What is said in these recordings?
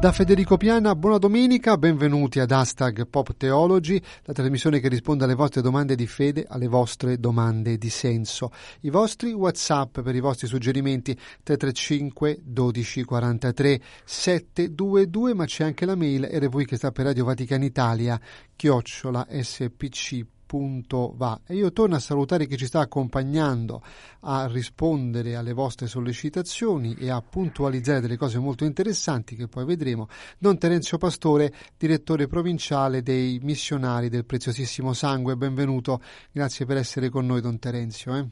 Da Federico Piana, buona domenica, benvenuti ad Hashtag Pop Theology, la trasmissione che risponde alle vostre domande di fede, alle vostre domande di senso. I vostri WhatsApp per i vostri suggerimenti 335 12 43 722, ma c'è anche la mail RV che sta per Radio Vaticana Italia, chiocciola spc punto va. E io torno a salutare chi ci sta accompagnando a rispondere alle vostre sollecitazioni e a puntualizzare delle cose molto interessanti che poi vedremo. Don Terenzio Pastore, direttore provinciale dei missionari del preziosissimo sangue, benvenuto. Grazie per essere con noi, Don Terenzio. Eh.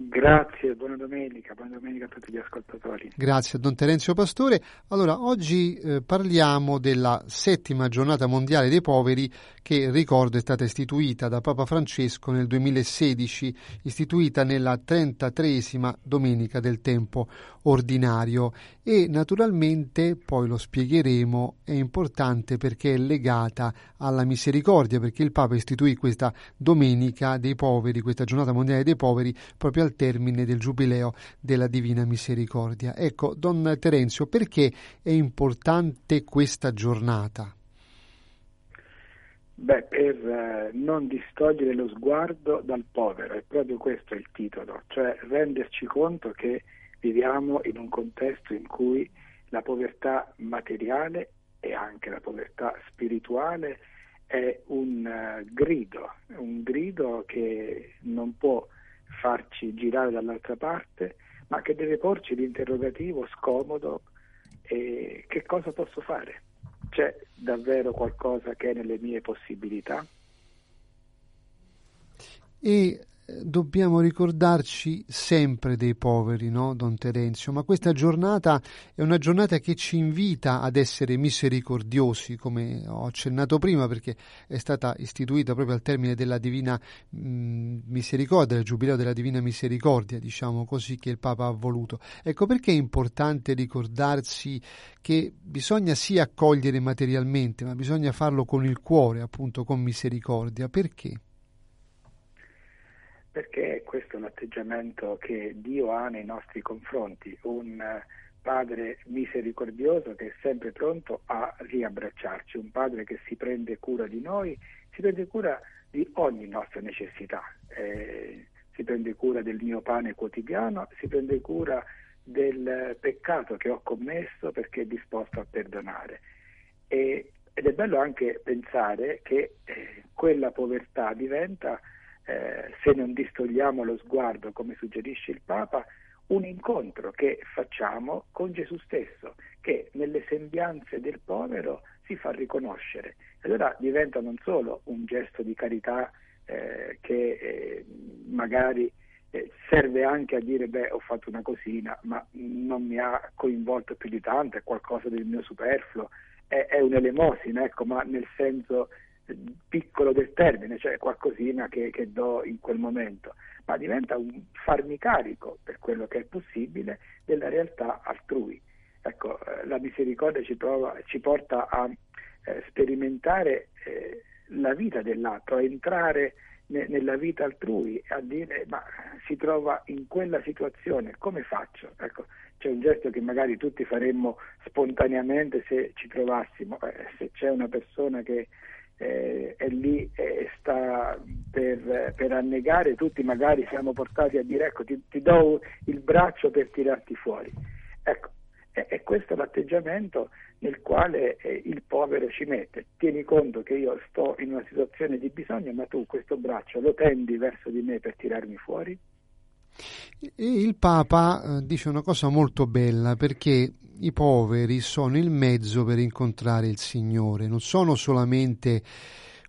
Grazie, buona domenica, buona domenica a tutti gli ascoltatori. Grazie a Don Terenzio Pastore. Allora, oggi eh, parliamo della settima giornata mondiale dei poveri che, ricordo, è stata istituita da Papa Francesco nel 2016, istituita nella 33esima domenica del tempo ordinario e naturalmente, poi lo spiegheremo, è importante perché è legata alla misericordia, perché il Papa istituì questa domenica dei poveri, questa giornata mondiale dei poveri, proprio al termine del giubileo della Divina Misericordia. Ecco, Don Terenzio, perché è importante questa giornata? Beh, per eh, non distogliere lo sguardo dal povero, è proprio questo il titolo, cioè renderci conto che viviamo in un contesto in cui la povertà materiale e anche la povertà spirituale è un uh, grido, un grido che non può farci girare dall'altra parte, ma che deve porci l'interrogativo scomodo eh, che cosa posso fare? C'è davvero qualcosa che è nelle mie possibilità? E dobbiamo ricordarci sempre dei poveri, no, Don Terenzio? Ma questa giornata è una giornata che ci invita ad essere misericordiosi, come ho accennato prima, perché è stata istituita proprio al termine della Divina mh, Misericordia, del Giubileo della Divina Misericordia, diciamo così, che il Papa ha voluto. Ecco perché è importante ricordarsi che bisogna sì accogliere materialmente, ma bisogna farlo con il cuore, appunto, con misericordia. Perché? Perché questo è un atteggiamento che Dio ha nei nostri confronti, un padre misericordioso che è sempre pronto a riabbracciarci, un padre che si prende cura di noi, si prende cura di ogni nostra necessità, eh, si prende cura del mio pane quotidiano, si prende cura del peccato che ho commesso perché è disposto a perdonare. E, ed è bello anche pensare che eh, quella povertà diventa eh, se non distogliamo lo sguardo, come suggerisce il Papa, un incontro che facciamo con Gesù stesso, che nelle sembianze del povero si fa riconoscere. Allora diventa non solo un gesto di carità eh, che eh, magari eh, serve anche a dire beh ho fatto una cosina ma non mi ha coinvolto più di tanto, è qualcosa del mio superfluo, è, è un'elemosina, ecco, ma nel senso piccolo del termine, cioè qualcosina che, che, do in quel momento, ma diventa un farmi carico per quello che è possibile della realtà altrui. Ecco, eh, la misericordia ci, prova, ci porta a eh, sperimentare eh, la vita dell'altro, a entrare ne, nella vita altrui, a dire ma si trova in quella situazione, come faccio? Ecco, c'è un gesto che magari tutti faremmo spontaneamente se ci trovassimo, eh, se c'è una persona che eh, è lì e sta per, per, annegare, tutti magari siamo portati a dire ecco ti, ti do il braccio per tirarti fuori. Ecco, è, è questo l'atteggiamento nel quale eh, il povero ci mette. Tieni conto che io sto in una situazione di bisogno, ma tu questo braccio lo tendi verso di me per tirarmi fuori? Il Papa eh, dice una cosa molto bella perché i poveri sono il mezzo per incontrare il Signore, non sono solamente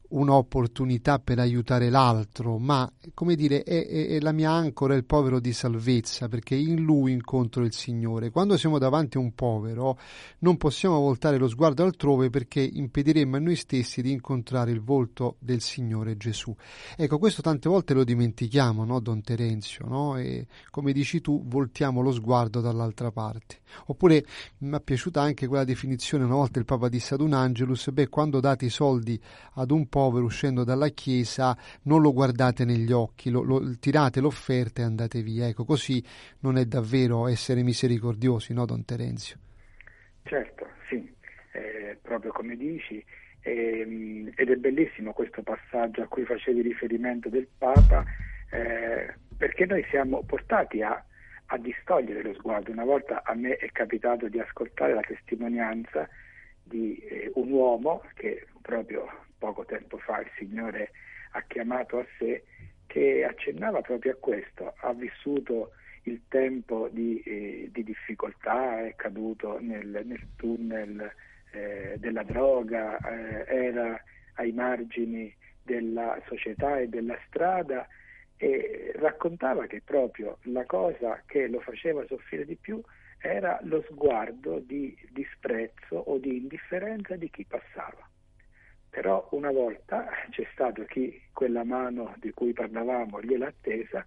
un'opportunità per aiutare l'altro, ma come dire, è, è, è, la mia ancora il povero di salvezza, perché in lui incontro il Signore. Quando siamo davanti a un povero, non possiamo voltare lo sguardo altrove perché impediremmo a noi stessi di incontrare il volto del Signore Gesù. Ecco, questo tante volte lo dimentichiamo, no, Don Terenzio, no? E come dici tu, voltiamo lo sguardo dall'altra parte. Oppure mi è piaciuta anche quella definizione, una volta il Papa disse ad un Angelus, beh, quando date i soldi ad un povero uscendo dalla chiesa, non lo guardate negli occhi, lo, lo, tirate l'offerta e andate via. Ecco, così non è davvero essere misericordiosi, no, Don Terenzio? Certo, sì, eh, proprio come dici, eh, ed è bellissimo questo passaggio a cui facevi riferimento del Papa, eh, perché noi siamo portati a, a distogliere lo sguardo. Una volta a me è capitato di ascoltare la testimonianza di eh, un uomo che proprio poco tempo fa il Signore ha chiamato a sé, che accennava proprio a questo, ha vissuto il tempo di, eh, di difficoltà, è caduto nel, nel tunnel eh, della droga, eh, era ai margini della società e della strada e raccontava che proprio la cosa che lo faceva soffrire di più era lo sguardo di disprezzo o di indifferenza di chi passava. Però una volta c'è stato chi quella mano di cui parlavamo gliel'ha attesa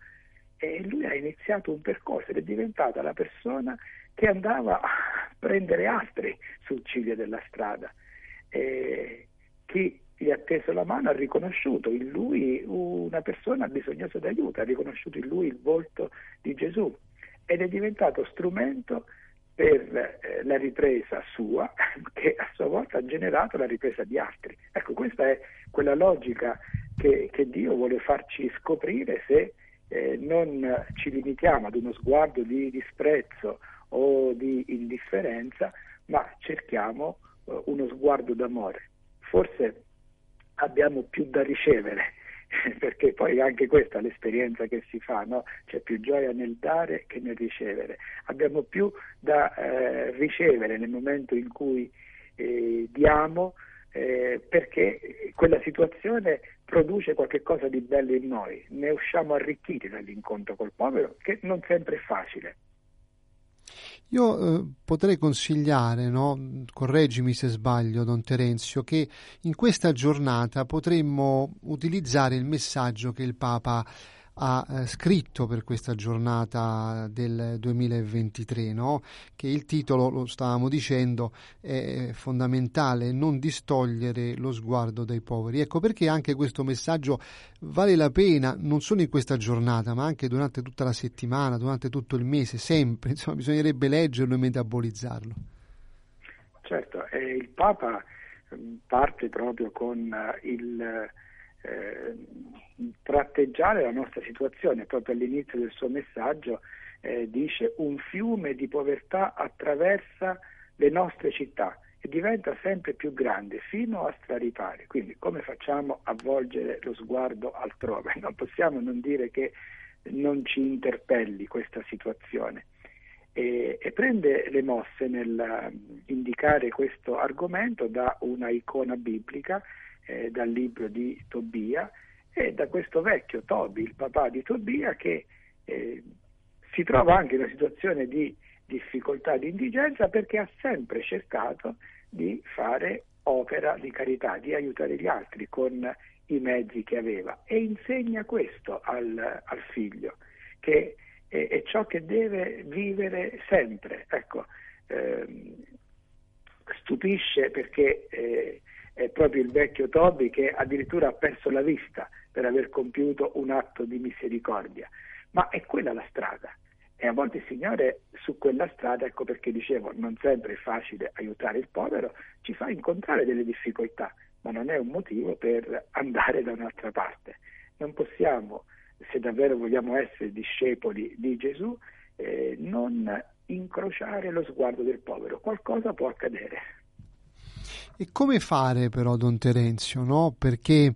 e lui ha iniziato un percorso ed è diventata la persona che andava a prendere altri sul ciglio della strada. E chi gli ha teso la mano ha riconosciuto in lui una persona bisognosa d'aiuto, ha riconosciuto in lui il volto di Gesù ed è diventato strumento per eh, la ripresa sua che a sua volta ha generato la ripresa di altri. Ecco, questa è quella logica che, che Dio vuole farci scoprire se eh, non ci limitiamo ad uno sguardo di disprezzo o di indifferenza, ma cerchiamo eh, uno sguardo d'amore. Forse abbiamo più da ricevere perché poi anche questa è l'esperienza che si fa, no? c'è più gioia nel dare che nel ricevere. Abbiamo più da eh, ricevere nel momento in cui eh, diamo eh, perché quella situazione produce qualcosa di bello in noi, ne usciamo arricchiti dall'incontro col povero, che non sempre è facile. Io eh, potrei consigliare, no? correggimi se sbaglio, Don Terenzio, che in questa giornata potremmo utilizzare il messaggio che il Papa ha eh, scritto per questa giornata del 2023, no? che il titolo, lo stavamo dicendo, è fondamentale, non distogliere lo sguardo dai poveri. Ecco perché anche questo messaggio vale la pena, non solo in questa giornata, ma anche durante tutta la settimana, durante tutto il mese, sempre, insomma bisognerebbe leggerlo e metabolizzarlo. Certo, eh, il Papa mm, parte proprio con eh, il eh, tratteggiare la nostra situazione. Proprio all'inizio del suo messaggio eh, dice un fiume di povertà attraversa le nostre città e diventa sempre più grande fino a straripare. Quindi come facciamo a volgere lo sguardo altrove? Non possiamo non dire che non ci interpelli questa situazione. E, e, prende le mosse nel mm, indicare questo argomento da una icona biblica eh, dal libro di Tobia e da questo vecchio Tobi, il papà di Tobia, che eh, si trova anche in una situazione di difficoltà, di indigenza, perché ha sempre cercato di fare opera di carità, di aiutare gli altri con i mezzi che aveva e insegna questo al, al figlio, che è, è, ciò che deve vivere sempre. Ecco, ehm, stupisce perché eh, è proprio il vecchio Toby che addirittura ha perso la vista per aver compiuto un atto di misericordia. Ma è quella la strada. E a volte il Signore su quella strada, ecco perché dicevo, non sempre è facile aiutare il povero, ci fa incontrare delle difficoltà, ma non è un motivo per andare da un'altra parte. Non possiamo, se davvero vogliamo essere discepoli di Gesù, eh, non incrociare lo sguardo del povero. Qualcosa può accadere. E come fare però, Don Terenzio, no? Perché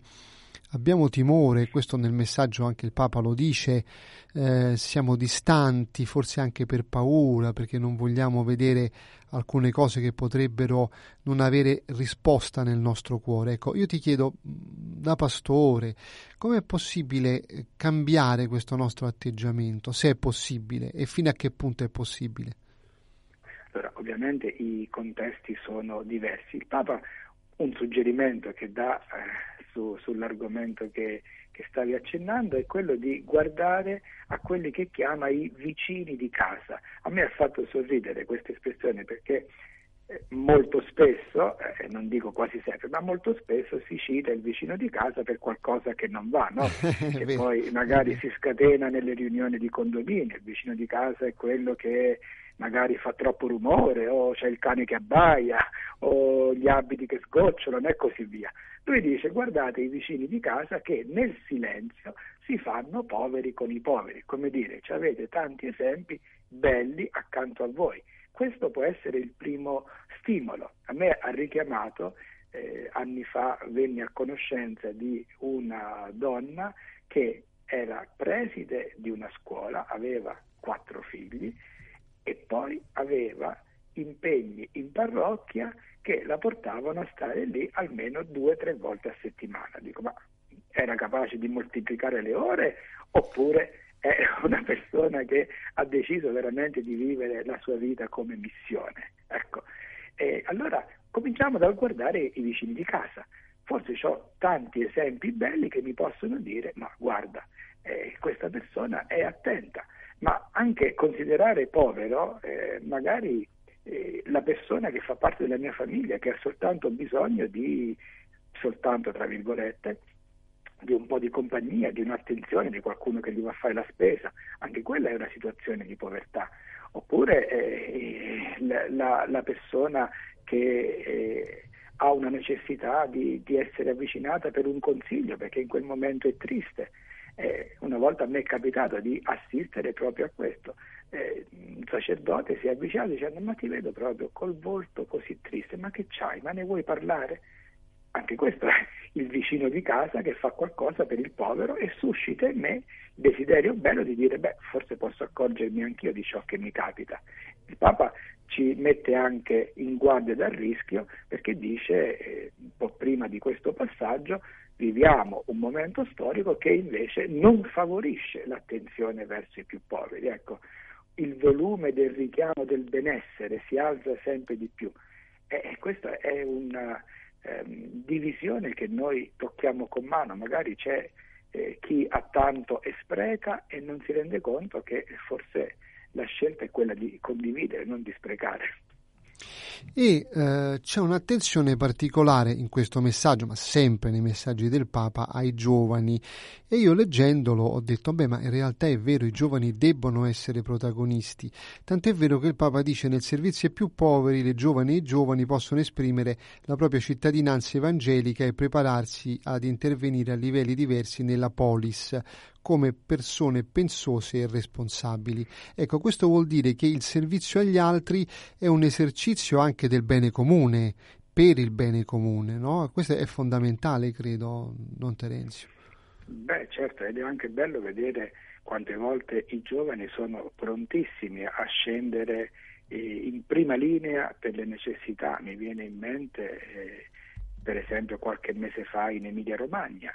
abbiamo timore, questo nel messaggio anche il Papa lo dice, eh, siamo distanti, forse anche per paura, perché non vogliamo vedere alcune cose che potrebbero non avere risposta nel nostro cuore. Ecco, io ti chiedo, da pastore, com'è possibile eh, cambiare questo nostro atteggiamento, se è possibile e fino a che punto è possibile? Allora, ovviamente i contesti sono diversi. Il Papa un suggerimento che dà eh, su, sull'argomento che, che, stavi accennando è quello di guardare a quelli che chiama i vicini di casa. A me ha fatto sorridere questa espressione perché eh, molto spesso, eh, non dico quasi sempre, ma molto spesso si cita il vicino di casa per qualcosa che non va, no? che poi magari si scatena nelle riunioni di condominio, il vicino di casa è quello che magari fa troppo rumore o c'è il cane che abbaia o gli abiti che sgocciolano e così via. Lui dice guardate i vicini di casa che nel silenzio si fanno poveri con i poveri, come dire, avete tanti esempi belli accanto a voi. Questo può essere il primo stimolo. A me ha richiamato, eh, anni fa venni a conoscenza di una donna che era preside di una scuola, aveva quattro figli e poi aveva impegni in parrocchia che la portavano a stare lì almeno due o tre volte a settimana. Dico, ma era capace di moltiplicare le ore oppure è una persona che ha deciso veramente di vivere la sua vita come missione? Ecco. E allora cominciamo dal guardare i vicini di casa. Forse ho tanti esempi belli che mi possono dire, ma guarda, eh, questa persona è attenta ma anche considerare povero eh, magari eh, la persona che fa parte della mia famiglia, che ha soltanto bisogno di, soltanto tra virgolette, di un po' di compagnia, di un'attenzione, di qualcuno che gli va a fare la spesa, anche quella è una situazione di povertà. Oppure eh, la, la, la, persona che eh, ha una necessità di, di essere avvicinata per un consiglio perché in quel momento è triste eh, una volta a me è capitato di assistere proprio a questo. Eh, un sacerdote si è avvicinato dicendo ma ti vedo proprio col volto così triste, ma che c'hai? Ma ne vuoi parlare? Anche questo è il vicino di casa che fa qualcosa per il povero e suscita in me il desiderio bello di dire beh forse posso accorgermi anch'io di ciò che mi capita. Il Papa ci mette anche in guardia dal rischio perché dice eh, un po' prima di questo passaggio viviamo un momento storico che invece non favorisce l'attenzione verso i più poveri. Ecco, il volume del richiamo del benessere si alza sempre di più. E questa è una ehm, divisione che noi tocchiamo con mano, magari c'è eh, chi ha tanto e spreca e non si rende conto che forse la scelta è quella di condividere, non di sprecare e eh, c'è un'attenzione particolare in questo messaggio, ma sempre nei messaggi del Papa, ai giovani. E io leggendolo ho detto, beh, ma in realtà è vero, i giovani debbono essere protagonisti. Tant'è vero che il Papa dice nel servizio ai più poveri le giovani e i giovani possono esprimere la propria cittadinanza evangelica e prepararsi ad intervenire a livelli diversi nella polis, come persone pensose e responsabili. Ecco, questo vuol dire che il servizio agli altri è un esercizio anche del bene comune, per il bene comune, no? Questo è fondamentale, credo, non Terenzio. Beh, certo, ed è anche bello vedere quante volte i giovani sono prontissimi a scendere eh, in prima linea per le necessità. Mi viene in mente, eh, per esempio, qualche mese fa in Emilia Romagna,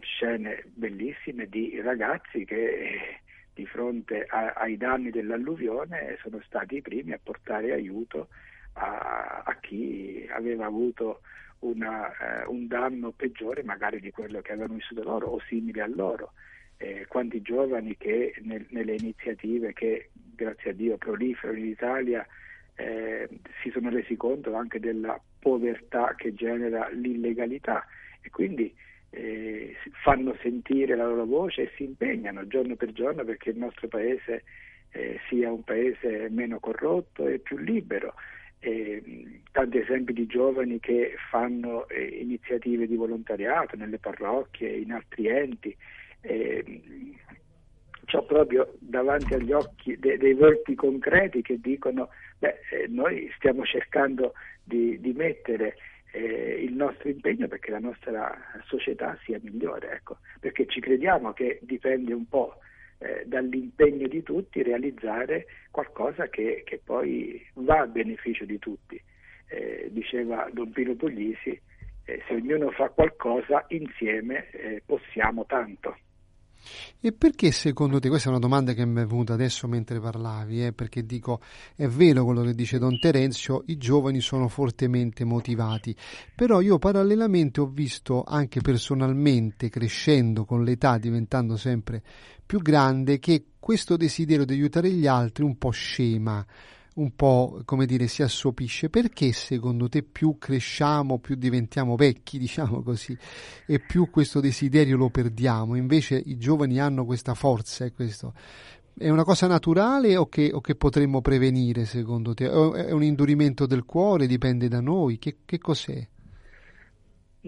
scene bellissime di ragazzi che eh, di fronte a, ai danni dell'alluvione sono stati i primi a portare aiuto a, a chi aveva avuto una, eh, un danno peggiore magari di quello che avevano vissuto loro o simile a loro. Eh, quanti giovani che nel, nelle iniziative che grazie a Dio proliferano in Italia eh, si sono resi conto anche della povertà che genera l'illegalità e quindi eh, fanno sentire la loro voce e si impegnano giorno per giorno perché il nostro paese eh, sia un paese meno corrotto e più libero. Eh, tanti esempi di giovani che fanno eh, iniziative di volontariato nelle parrocchie, in altri enti. ho proprio davanti agli occhi de- dei volti concreti che dicono beh, eh, noi stiamo cercando di, di mettere eh, il nostro impegno perché la nostra società sia migliore, ecco, perché ci crediamo che dipende un po' eh, dall'impegno di tutti realizzare qualcosa che, che, poi va a beneficio di tutti. Eh, diceva Don Pino Puglisi, eh, se ognuno fa qualcosa insieme eh, possiamo tanto. E perché secondo te, questa è una domanda che mi è venuta adesso mentre parlavi, eh, perché dico, è vero quello che dice Don Terenzio, i giovani sono fortemente motivati, però io parallelamente ho visto anche personalmente, crescendo con l'età, diventando sempre più grande, che questo desiderio di aiutare gli altri un po' scema un po', come dire, si assopisce. Perché secondo te più cresciamo, più diventiamo vecchi, diciamo così, e più questo desiderio lo perdiamo? Invece i giovani hanno questa forza e questo. È una cosa naturale o che, o che potremmo prevenire secondo te? È un indurimento del cuore, dipende da noi? Che, che cos'è?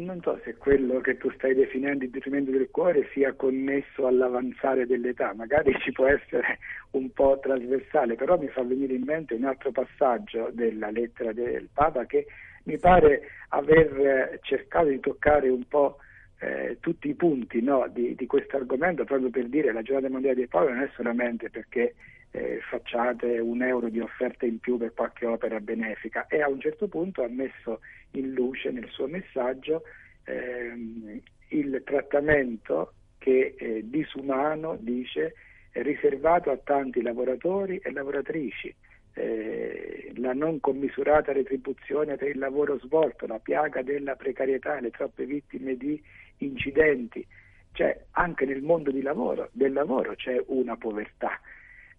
Non so se quello che tu stai definendo il detrimento del cuore sia connesso all'avanzare dell'età, magari ci può essere un po' trasversale, però mi fa venire in mente un altro passaggio della lettera del Papa che mi pare aver cercato di toccare un po' eh, tutti i punti no, di, di questo argomento, proprio per dire che la giornata mondiale dei poveri non è solamente perché eh, facciate un euro di offerta in più per qualche opera benefica. E a un certo punto ha messo in luce nel suo messaggio ehm, il trattamento che eh, disumano, dice, è riservato a tanti lavoratori e lavoratrici, eh, la non commisurata retribuzione per il lavoro svolto, la piaga della precarietà, le troppe vittime di incidenti, cioè anche nel mondo lavoro, del lavoro c'è una povertà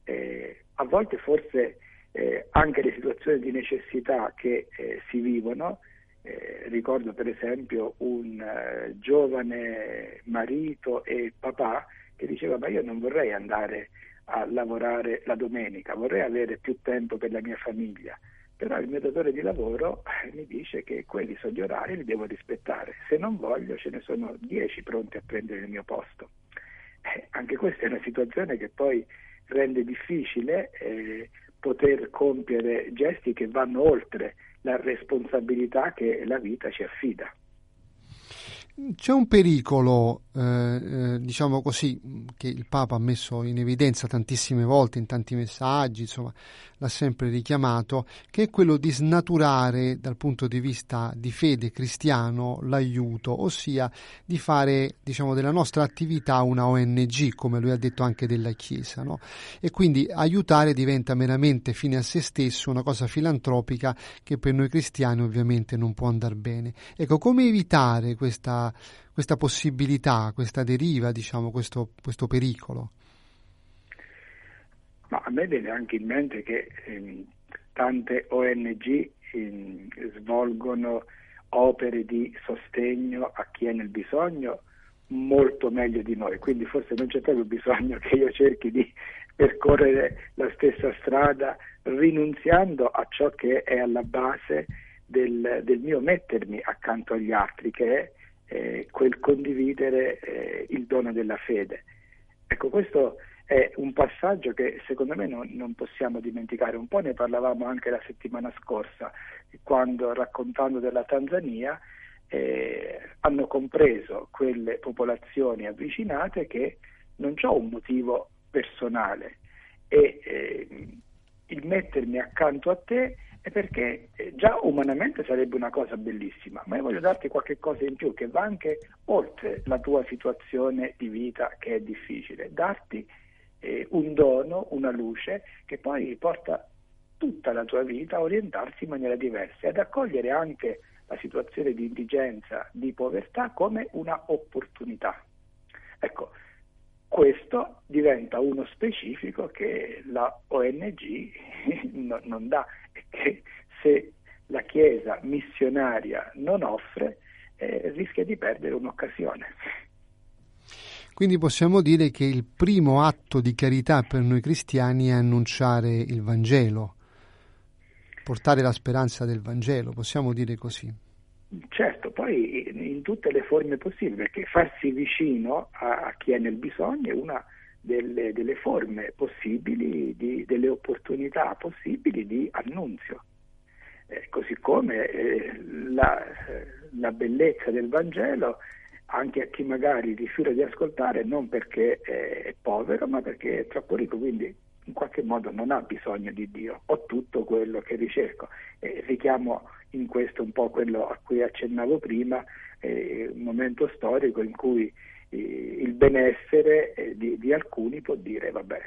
eh, a volte forse eh, anche le situazioni di necessità che eh, si vivono, eh, ricordo per esempio un eh, giovane marito e papà che diceva ma io non vorrei andare a lavorare la domenica, vorrei avere più tempo per la mia famiglia, però il mio datore di lavoro eh, mi dice che quelli sono gli orari, li devo rispettare, se non voglio ce ne sono dieci pronti a prendere il mio posto. anche questa è una situazione che poi rende difficile eh, poter compiere gesti che vanno oltre la responsabilità che la vita ci affida. C'è un pericolo, eh, eh, diciamo così, che il Papa ha messo in evidenza tantissime volte in tanti messaggi, insomma, l'ha sempre richiamato, che è quello di snaturare dal punto di vista di fede cristiano l'aiuto, ossia di fare, diciamo, della nostra attività una ONG, come lui ha detto anche della Chiesa, no? E quindi aiutare diventa meramente fine a se stesso, una cosa filantropica che per noi cristiani ovviamente non può andare bene. Ecco, come evitare questa questa, possibilità, questa deriva, diciamo, questo, questo pericolo? Ma a me viene anche in mente che ehm, tante ONG ehm, svolgono opere di sostegno a chi è nel bisogno molto meglio di noi, quindi forse non c'è proprio bisogno che io cerchi di percorrere la stessa strada rinunziando a ciò che è alla base del, del mio mettermi accanto agli altri, che è eh, quel condividere eh, il dono della fede. Ecco, questo è un passaggio che secondo me non, non, possiamo dimenticare. Un po' ne parlavamo anche la settimana scorsa, quando raccontando della Tanzania eh, hanno compreso quelle popolazioni avvicinate che non c'è un motivo personale e eh, il mettermi accanto a te è perché eh, già umanamente sarebbe una cosa bellissima, ma io voglio darti qualche cosa in più che va anche oltre la tua situazione di vita che è difficile, darti eh, un dono, una luce che poi porta tutta la tua vita a orientarsi in maniera diversa e ad accogliere anche la situazione di indigenza, di povertà come una opportunità. Ecco, questo diventa uno specifico che la ONG non, dà che se la Chiesa missionaria non offre eh, rischia di perdere un'occasione. Quindi possiamo dire che il primo atto di carità per noi cristiani è annunciare il Vangelo, portare la speranza del Vangelo, possiamo dire così. Certo, poi in tutte le forme possibili, perché farsi vicino a, a chi è nel bisogno è una delle, delle forme possibili, di, delle opportunità possibili di annunzio. eh, così come eh, la, la, bellezza del Vangelo anche a chi magari rifiuta di ascoltare non perché è povero ma perché è troppo ricco, quindi in qualche modo non ha bisogno di Dio, ho tutto quello che ricerco. E richiamo in questo un po' quello a cui accennavo prima, eh, un momento storico in cui eh, il benessere eh, di, di, alcuni può dire, vabbè,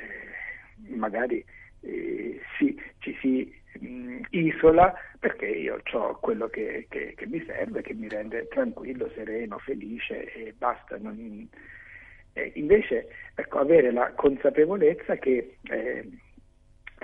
magari eh, sì, ci si mh, isola perché io ho quello che, che, che, mi serve, che mi rende tranquillo, sereno, felice e basta. Non, eh, invece ecco, avere la consapevolezza che eh,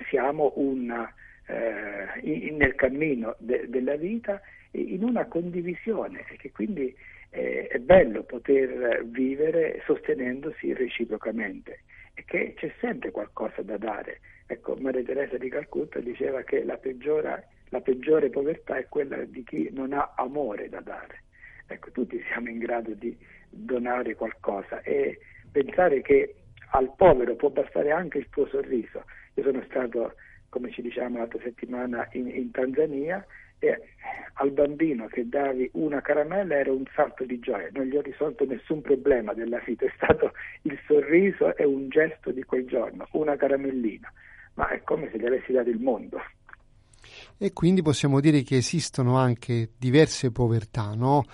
siamo una, eh, in, nel cammino de, della vita in una condivisione e che quindi eh, è bello poter vivere sostenendosi reciprocamente e che c'è sempre qualcosa da dare. Ecco, Maria Teresa di Calcutta diceva che la, peggiora, la peggiore povertà è quella di chi non ha amore da dare. Ecco, tutti siamo in grado di donare qualcosa e pensare che al povero può bastare anche il tuo sorriso. Io sono stato, come ci diciamo l'altra settimana, in, in Tanzania e al bambino che davi una caramella era un salto di gioia, non gli ho risolto nessun problema della vita, è stato il sorriso e un gesto di quel giorno, una caramellina, ma è come se gli avessi dato il mondo. E quindi possiamo dire che esistono anche diverse povertà, no?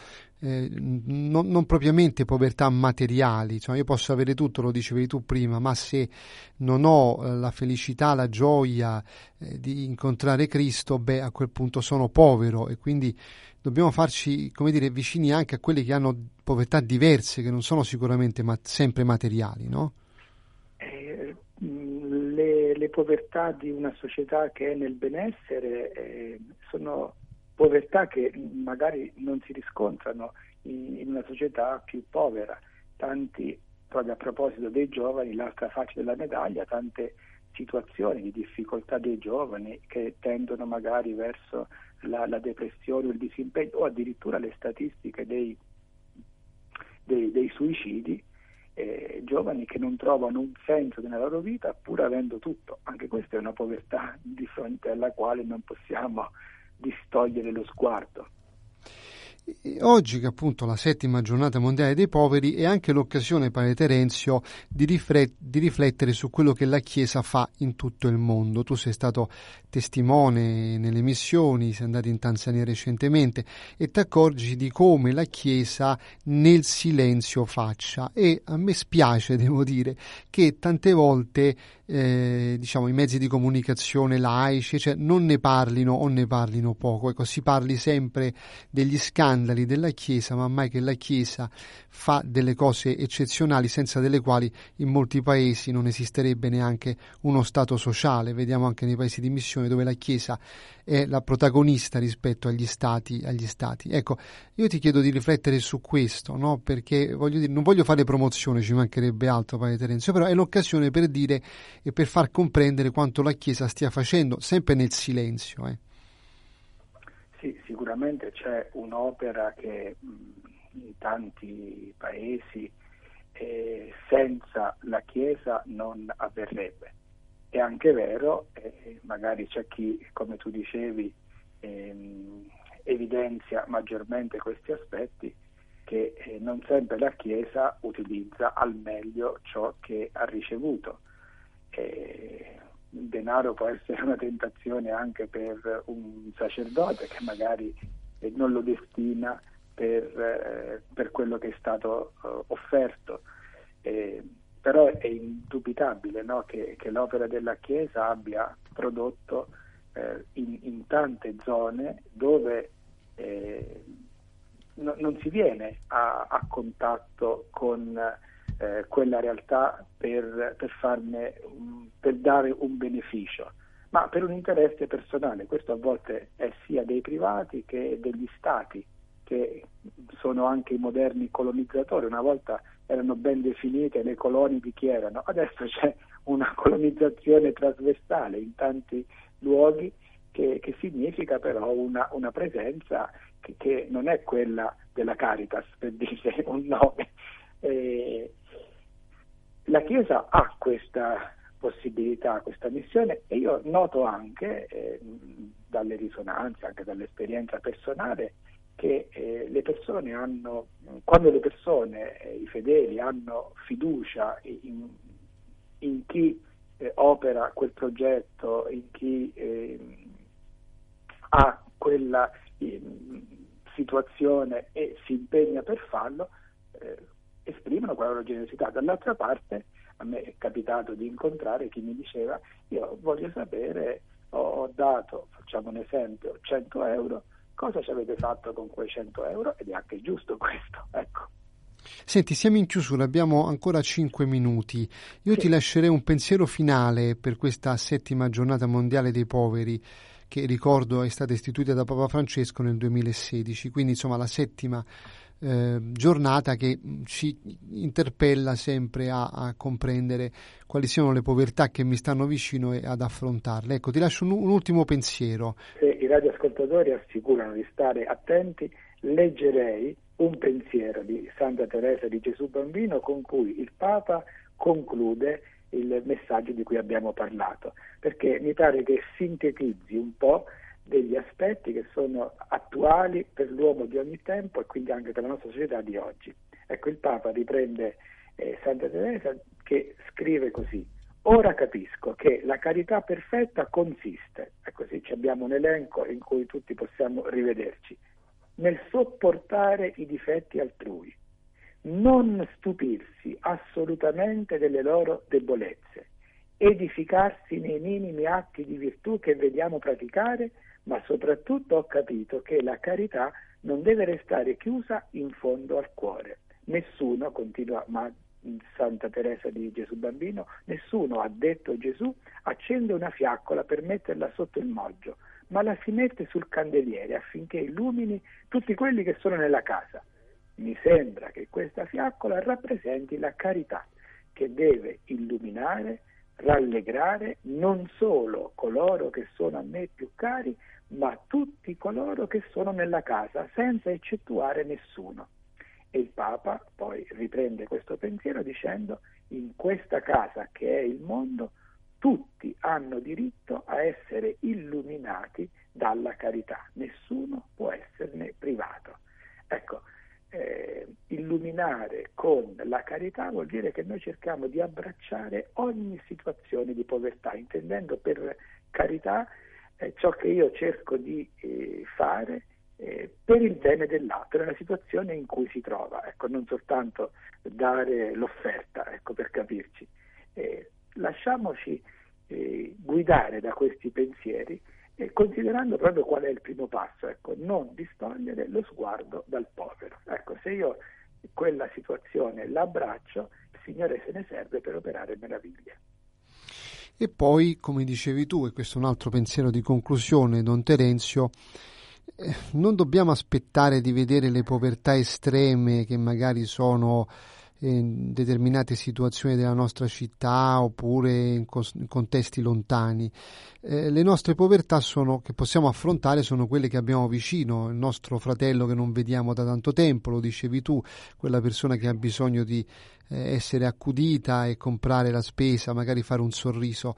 Eh, non, non, propriamente povertà materiali, cioè io posso avere tutto, lo dicevi tu prima, ma se non ho eh, la felicità, la gioia eh, di incontrare Cristo, beh, a quel punto sono povero e quindi dobbiamo farci, come dire, vicini anche a quelli che hanno povertà diverse, che non sono sicuramente ma- sempre materiali, no? Le, le, povertà di una società che è nel benessere sono povertà che magari non si riscontrano in, una società più povera. Tanti, proprio a proposito dei giovani, l'altra faccia della medaglia, tante situazioni di difficoltà dei giovani che tendono magari verso la, la depressione o il disimpegno o addirittura le statistiche dei, dei, dei suicidi, eh, giovani che non trovano un senso nella loro vita pur avendo tutto. Anche questa è una povertà di fronte alla quale non possiamo distogliere lo sguardo. Oggi, che appunto la settima giornata mondiale dei poveri, è anche l'occasione, Padre Terenzio, di, riflet- di, riflettere su quello che la Chiesa fa in tutto il mondo. Tu sei stato testimone nelle missioni, sei andato in Tanzania recentemente e ti accorgi di come la Chiesa nel silenzio faccia. E a me spiace, devo dire, che tante volte eh, diciamo, i mezzi di comunicazione laici, cioè non ne parlino o ne parlino poco. Ecco, si parli sempre degli scandali della Chiesa, ma mai che la Chiesa fa delle cose eccezionali senza delle quali in molti paesi non esisterebbe neanche uno Stato sociale. Vediamo anche nei paesi di missione dove la Chiesa è la protagonista rispetto agli stati, agli stati. Ecco, io ti chiedo di riflettere su questo, no? perché voglio dire, non voglio fare promozione, ci mancherebbe altro, Padre Terenzio, però è l'occasione per dire e per far comprendere quanto la Chiesa stia facendo, sempre nel silenzio. Eh. Sì, sicuramente c'è un'opera che in tanti paesi eh, senza la Chiesa non avverrebbe è anche vero, eh, magari c'è chi, come tu dicevi, ehm, evidenzia maggiormente questi aspetti, che eh, non sempre la Chiesa utilizza al meglio ciò che ha ricevuto. Eh, il denaro può essere una tentazione anche per un sacerdote che magari eh, non lo destina per, eh, per quello che è stato eh, offerto però è indubitabile no, che, che, l'opera della Chiesa abbia prodotto eh, in, in, tante zone dove eh, no, non si viene a, a contatto con eh, quella realtà per, per, farne, per dare un beneficio, ma per un interesse personale. Questo a volte è sia dei privati che degli stati, che sono anche i moderni colonizzatori. Una volta erano ben definite le colonie di chi erano, adesso c'è una colonizzazione trasversale in tanti luoghi che, che significa però una, una presenza che, che, non è quella della Caritas, per dire un nome. Eh, la Chiesa ha questa possibilità, questa missione e io noto anche, eh, dalle risonanze, anche dall'esperienza personale, che eh, le persone hanno, quando le persone, eh, i fedeli, hanno fiducia in, in chi eh, opera quel progetto, in chi ehm, ha quella ehm, situazione e si impegna per farlo, eh, esprimono quella loro generosità. Dall'altra parte a me è capitato di incontrare chi mi diceva io voglio sapere, ho dato, facciamo un esempio, 100 euro, cosa ci avete fatto con quei 100 euro? Ed è anche giusto questo, ecco. Senti, siamo in chiusura, abbiamo ancora 5 minuti. Io sì. ti lascerei un pensiero finale per questa settima giornata mondiale dei poveri che ricordo è stata istituita da Papa Francesco nel 2016, quindi insomma la settima eh, giornata che ci interpella sempre a, a, comprendere quali siano le povertà che mi stanno vicino e ad affrontarle. Ecco, ti lascio un, un ultimo pensiero. Se i radioascoltatori assicurano di stare attenti, leggerei un pensiero di Santa Teresa di Gesù Bambino con cui il Papa conclude il messaggio di cui abbiamo parlato, perché mi pare che sintetizzi un po' degli aspetti che sono attuali per l'uomo di ogni tempo e quindi anche per la nostra società di oggi. Ecco, il Papa riprende eh, Santa Teresa che scrive così. Ora capisco che la carità perfetta consiste, e così abbiamo un elenco in cui tutti possiamo rivederci, nel sopportare i difetti altrui, non stupirsi assolutamente delle loro debolezze, edificarsi nei minimi atti di virtù che vediamo praticare, ma soprattutto ho capito che la carità non deve restare chiusa in fondo al cuore. Nessuno, continua Santa Teresa di Gesù Bambino, nessuno ha detto Gesù accende una fiaccola per metterla sotto il moggio, ma la si mette sul candeliere affinché illumini tutti quelli che sono nella casa. Mi sembra che questa fiaccola rappresenti la carità che deve illuminare, rallegrare non solo coloro che sono a me più cari, ma tutti coloro che sono nella casa, senza eccettuare nessuno. E il Papa poi riprende questo pensiero dicendo in questa casa che è il mondo tutti hanno diritto a essere illuminati dalla carità, nessuno può esserne privato. Ecco, eh, illuminare con la carità vuol dire che noi cerchiamo di abbracciare ogni situazione di povertà, intendendo per carità eh, ciò che io cerco di eh, fare eh, per il bene dell'altro, nella situazione in cui si trova, ecco, non soltanto dare l'offerta, ecco, per capirci. Eh, lasciamoci eh, guidare da questi pensieri e considerando proprio qual è il primo passo, ecco, non distogliere lo sguardo dal povero. Ecco, se io quella situazione l'abbraccio, il Signore se ne serve per operare meraviglie. E poi, come dicevi tu, e questo è un altro pensiero di conclusione, Don Terenzio, eh, non dobbiamo aspettare di vedere le povertà estreme che magari sono in determinate situazioni della nostra città oppure in, contesti lontani. Eh, le nostre povertà sono, che possiamo affrontare sono quelle che abbiamo vicino, il nostro fratello che non vediamo da tanto tempo, lo dicevi tu, quella persona che ha bisogno di eh, essere accudita e comprare la spesa, magari fare un sorriso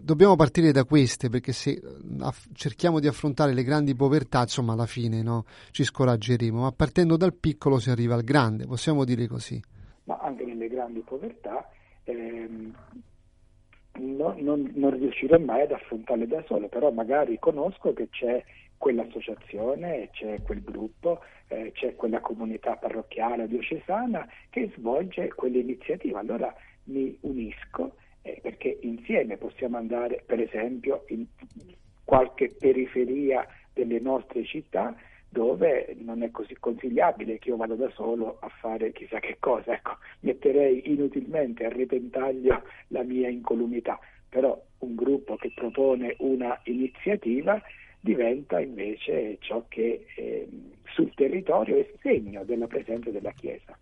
dobbiamo partire da queste perché se aff- cerchiamo di affrontare le grandi povertà, insomma, alla fine no, ci scoraggeremo, ma partendo dal piccolo si arriva al grande, possiamo dire così ma anche nelle grandi povertà, ehm, no, non, non riuscirò mai ad affrontarle da solo, però magari conosco che c'è quell'associazione, c'è quel gruppo, eh, c'è quella comunità parrocchiale diocesana che svolge quell'iniziativa. Allora mi unisco eh, perché insieme possiamo andare, per esempio, in qualche periferia delle nostre città dove non è così consigliabile che io vada da solo a fare chissà che cosa, ecco, metterei inutilmente a repentaglio la mia incolumità, però un gruppo che propone una iniziativa diventa invece ciò che eh, sul territorio è segno della presenza della Chiesa.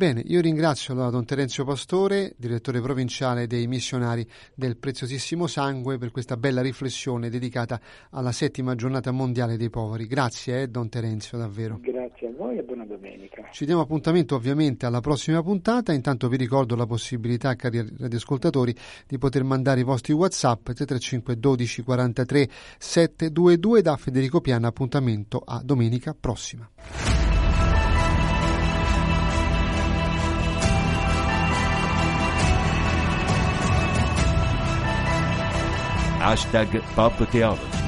Bene, io ringrazio allora Don Terenzio Pastore, direttore provinciale dei missionari del Preziosissimo Sangue, per questa bella riflessione dedicata alla settima giornata mondiale dei poveri. Grazie, eh, Don Terenzio, davvero. Grazie a voi e buona domenica. Ci diamo appuntamento ovviamente alla prossima puntata, intanto vi ricordo la possibilità, cari radioascoltatori, di poter mandare i vostri WhatsApp 335 12 43 722 da Federico Piana, appuntamento a domenica prossima. Hashtag Pop Theology.